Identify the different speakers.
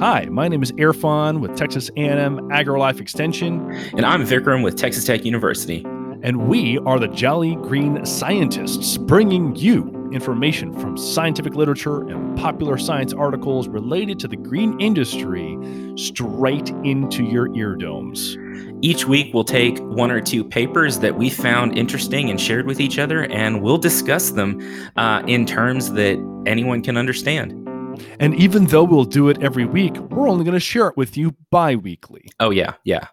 Speaker 1: Hi, my name is Irfan with Texas A&M AgriLife Extension,
Speaker 2: And I'm Vikram with Texas Tech University.
Speaker 1: and we are the Jolly Green Scientists, bringing you information from scientific literature and popular science articles related to the green industry straight into your eardomes.
Speaker 2: Each week, we'll take one or two papers that we found interesting and shared with each other, and we'll discuss them uh, in terms that anyone can understand.
Speaker 1: And even though we'll do it every week, we're only going to share it with you bi weekly.
Speaker 2: Oh, yeah, yeah.